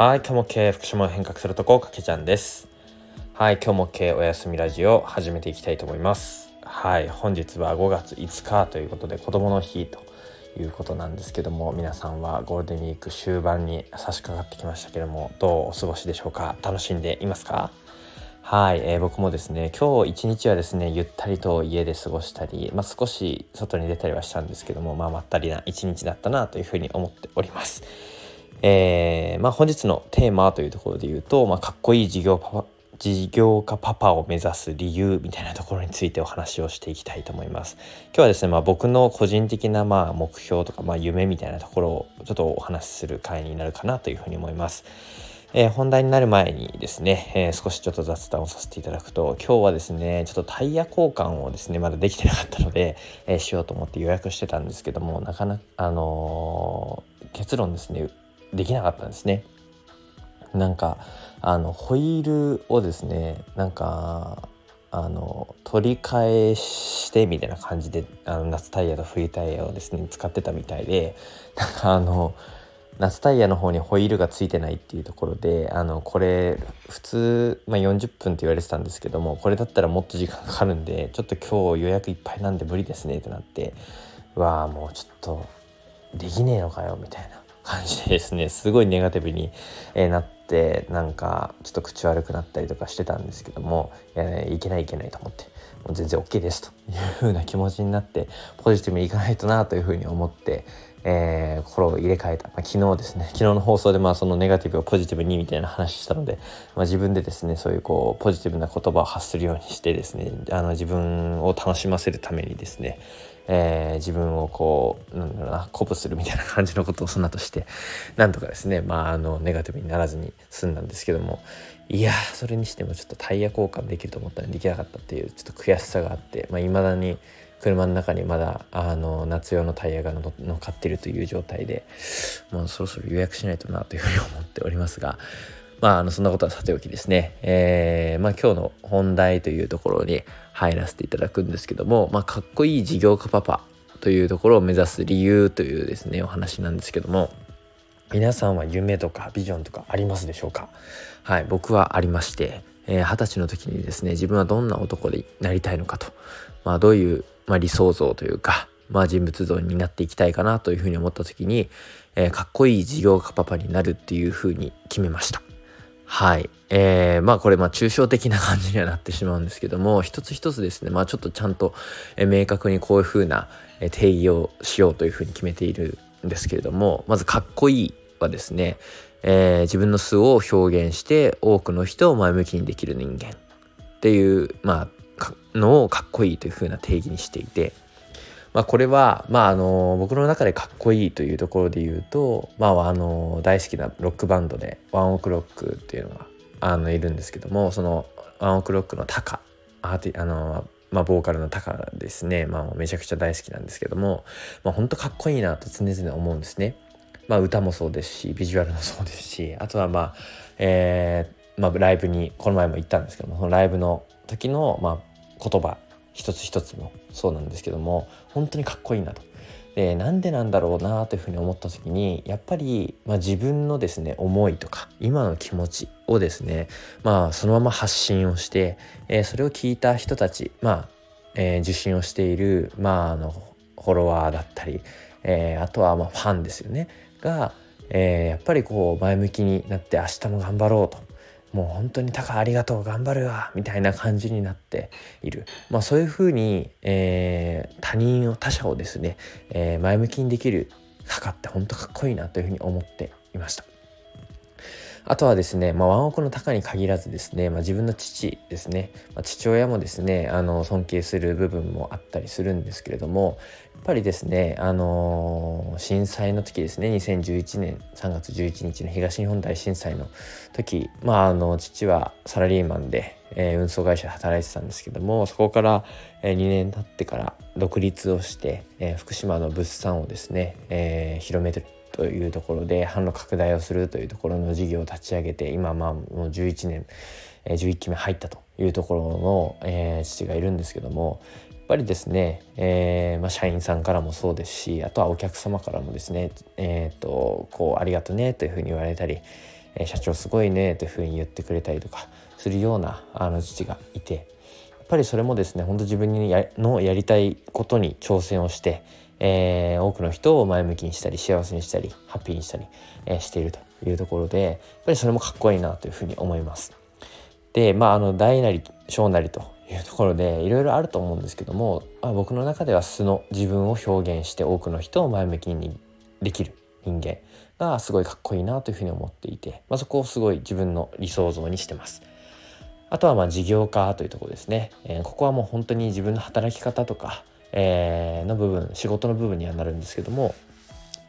はい、今日も経営福島を変革するとこかけちゃんです。はい、今日も経営おやすみラジオ始めていきたいと思います。はい、本日は5月5日ということで子供の日ということなんですけども、皆さんはゴールデンウィーク終盤に差し掛かってきましたけども、どうお過ごしでしょうか？楽しんでいますか？はい、えー僕もですね今日一日はですねゆったりと家で過ごしたり、まあ、少し外に出たりはしたんですけども、まあ、まったりな一日だったなというふうに思っております。えーまあ、本日のテーマというところで言うと、まあ、かっこいい事業パパ事業家パパを目指す理由みたいなところについてお話をしていきたいと思います。今日はですね、まあ、僕の個人的なまあ目標とかまあ夢みたいなところをちょっとお話しする回になるかなというふうに思います。えー本題になる前にですね、えー少しちょっと雑談をさせていただくと今日はですねちょっとタイヤ交換をですねまだできてなかったので、えーしようと思って予約してたんですけどもなかなかあの結論ですねできなかったんですね。なんかあのホイールをですねなんかあの取り替えしてみたいな感じであの夏タイヤと冬タイヤをですね使ってたみたいでなんかあの夏タイヤの方にホイールがついてないっていうところであのこれ普通、まあ、40分って言われてたんですけどもこれだったらもっと時間かかるんでちょっと今日予約いっぱいなんで無理ですねってなってうわあもうちょっとできねえのかよみたいな感じでですね。すごいネガティブに、なっってなんかちょっと口悪くなったりとかしてたんですけどもいや、いけないいけないと思ってもう全然 OK ですという風な気持ちになってポジティブにいかないとなという風に思って、えー心を入れ替えた、まあ、昨日ですね。昨日の放送でまあそのネガティブをポジティブにみたいな話したので、まあ、自分でですねそういうこうポジティブな言葉を発するようにしてですねあの自分を楽しませるためにですねえー自分をこうなんだろうな鼓舞するみたいな感じのことをその後してなんとかですねまああのネガティブにならずに済んだんですけどもいやーそれにしてもちょっとタイヤ交換できると思ったのにできなかったっていうちょっと悔しさがあっていまあ、未だに車の中にまだあの夏用のタイヤが乗っかってるという状態でもうそろそろ予約しないとなというふうに思っておりますがまあ、あのそんなことはさておきですね、えーまあ、今日の本題というところに入らせていただくんですけども、まあ、かっこいい事業家パパというところを目指す理由というですねお話なんですけども皆さんは夢とかビジョンとかありますでしょうか？はい僕はありましてえー二十、歳の時にですね自分はどんな男でなりたいのかと、まあ、どういう、まあ、理想像というか、まあ、人物像になっていきたいかなというふうに思った時に、えーかっこいい事業家パパになるっていうふうに決めました。はい。えー、まあこれまあ抽象的な感じにはなってしまうんですけども、一つ一つですね、まあちょっとちゃんと、明確にこういうふうな定義をしようというふうに決めているですけれども、まずかっこいいはですね、えー自分の素を表現して多くの人を前向きにできる人間っていう、まあ、のをかっこいいというふうな定義にしていて、まあ、これは、まあ、あの僕の中でかっこいいというところで言うと、まあ、あの大好きなロックバンドでワンオクロックっていうのがあのいるんですけどもそのワンオクロックのタカアーティあの、まあ、ボーカルのタカですね、まあ、めちゃくちゃ大好きなんですけども、まあ、本当かっこいいなと常々思うんですね。まあ、歌もそうですしビジュアルもそうですしあとはまあ、えーまあ、ライブにこの前も行ったんですけどもそのライブの時の、まあ、言葉一つ一つもそうなんですけども本当にかっこいいなと。でなんでなんだろうなというふうに思った時にやっぱり、まあ、自分のですね思いとか今の気持ちをですねまあそのまま発信をして、えーそれを聞いた人たちまあ、えー受信をしているまああのフォロワーだったり、えーあとはまあファンですよね。が、えやっぱりこう前向きになって明日も頑張ろうと。もう本当にタカありがとう頑張るわみたいな感じになっている、まあ、そういうふうに、えー他人を他者をですね、えー前向きにできるタカって本当かっこいいなというふうに思っていました。あとはですね、まあ、ワンオクの高に限らずですね、まあ、自分の父ですね、まあ、父親もですねあの尊敬する部分もあったりするんですけれどもやっぱりですね、あのー震災の時ですね2011年3月11日の東日本大震災の時、まあ、あの父はサラリーマンで、えー運送会社で働いてたんですけどもそこから、え2年経ってから独立をして、えー福島の物産をですね、えー広めてというところで販路拡大をするというところの事業を立ち上げて今まあもう11年、11期目入ったというところの、えー父がいるんですけどもやっぱりですね、えーまあ、社員さんからもそうですしあとはお客様からもですね、えー、とこうありがとねというふうに言われたり、えー、社長すごいねというふうに言ってくれたりとかするようなあの父がいてやっぱりそれもですね本当自分にやのやりたいことに挑戦をして、えー、多くの人を前向きにしたり幸せにしたりハッピーにしたり、えー、しているというところでやっぱりそれもかっこいいなというふうに思います。でまああの大なり小なりというところでいろいろあると思うんですけども、まあ、僕の中では素の自分を表現して多くの人を前向きにできる人間がすごいかっこいいなというふうに思っていて、まあ、そこをすごい自分の理想像にしてます。あとはまあ事業家というところですね、えー、ここはもう本当に自分の働き方とか、えー、の部分仕事の部分にはなるんですけども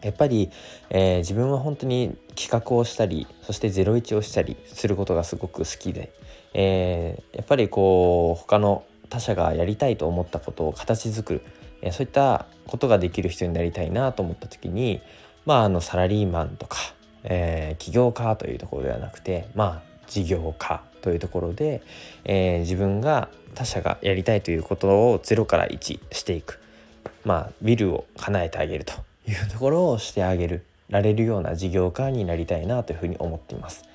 やっぱり、えー、自分は本当に企画をしたりそして01をしたりすることがすごく好きで、えー、やっぱりこう他の他者がやりたいと思ったことを形作る、えー、そういったことができる人になりたいなと思った時にまああのサラリーマンとか、え起業家というところではなくてまあ事業家というところで、え自分が他者がやりたいということを0から1していく。まあビルを叶えてあげるというところをしてあげるられるような事業家になりたいなというふうに思っています。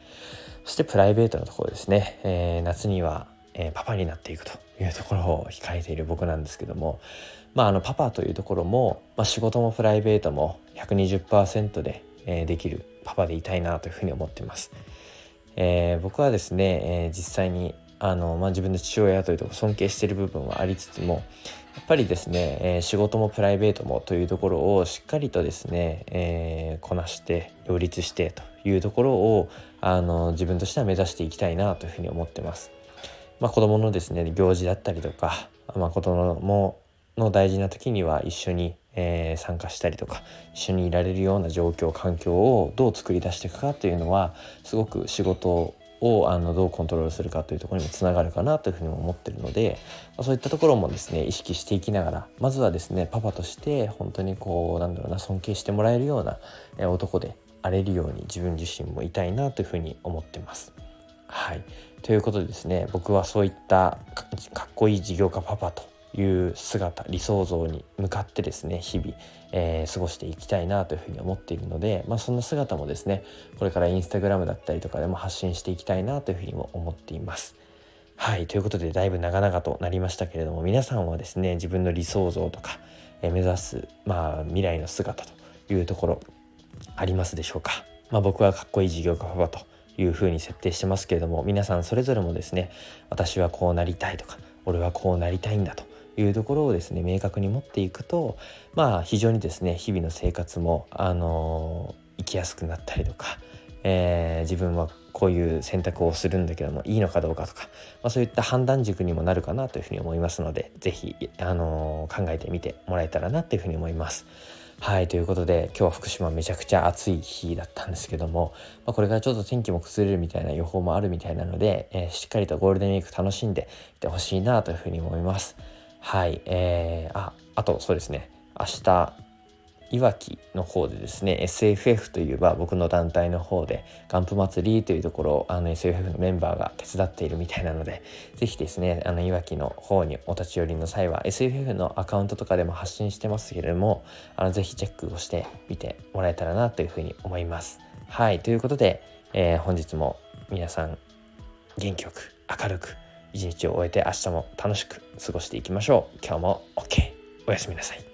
そしてプライベートのところですね、えー、夏には、えー、パパになっていくというところを控えている僕なんですけども。まああのパパというところも、まあ、仕事もプライベートも120%で、えー、できるパパでいたいなというふうに思っています、えー、僕はですね、えー、実際にあの、まあ、自分の父親というとこ尊敬している部分はありつつもやっぱりですね、えー、仕事もプライベートもというところをしっかりとですね、えー、こなして両立してというところをあの自分としては目指していきたいなというふうに思ってます。まあ、子供のですね行事だったりとか、まあ、子供の大事な時には一緒に、えー、参加したりとか一緒にいられるような状況環境をどう作り出していくかというのはすごく仕事をあのどうコントロールするかというところにもつながるかなというふうにも思ってるので、まあ、そういったところもですね意識していきながらまずはですねパパとして本当にこうなんだろうな尊敬してもらえるような、男であれるように自分自身もいたいなというふうに思ってます。はいということでですね僕はそういったかっこいい事業家パパという姿理想像に向かってですね日々、えー、過ごしていきたいなというふうに思っているので、まあ、そんな姿もですねこれからインスタグラムだったりとかでも発信していきたいなというふうにも思っています。はいということでだいぶ長々となりましたけれども皆さんはですね自分の理想像とか、えー、目指す、まあ、未来の姿というところありますでしょうか、まあ、僕はかっこいい事業家パパというふうに設定してますけれども皆さんそれぞれもですね私はこうなりたいとか俺はこうなりたいんだというところをですね明確に持っていくとまあ非常にですね日々の生活もあの生きやすくなったりとか、えー、自分はこういう選択をするんだけどもいいのかどうかとか、まあ、そういった判断軸にもなるかなというふうに思いますので是非あの考えてみてもらえたらなというふうに思います。はいということで今日は福島めちゃくちゃ暑い日だったんですけども、まあ、これからちょっと天気も崩れるみたいな予報もあるみたいなので、えー、しっかりとゴールデンウィーク楽しんでいってほしいなというふうに思います。はい、えー、あ、あとそうですね、明日、いわきの方でですね SFF というば僕の団体の方で元プ祭りというところをあの SFF のメンバーが手伝っているみたいなので是非ですねあのいわきの方にお立ち寄りの際は SFF のアカウントとかでも発信してますけれどもあのぜひチェックをしてみてもらえたらなというふうに思います。はいということで、えー、本日も皆さん元気よく明るく一日を終えて明日も楽しく過ごしていきましょう。今日も OK。おやすみなさい。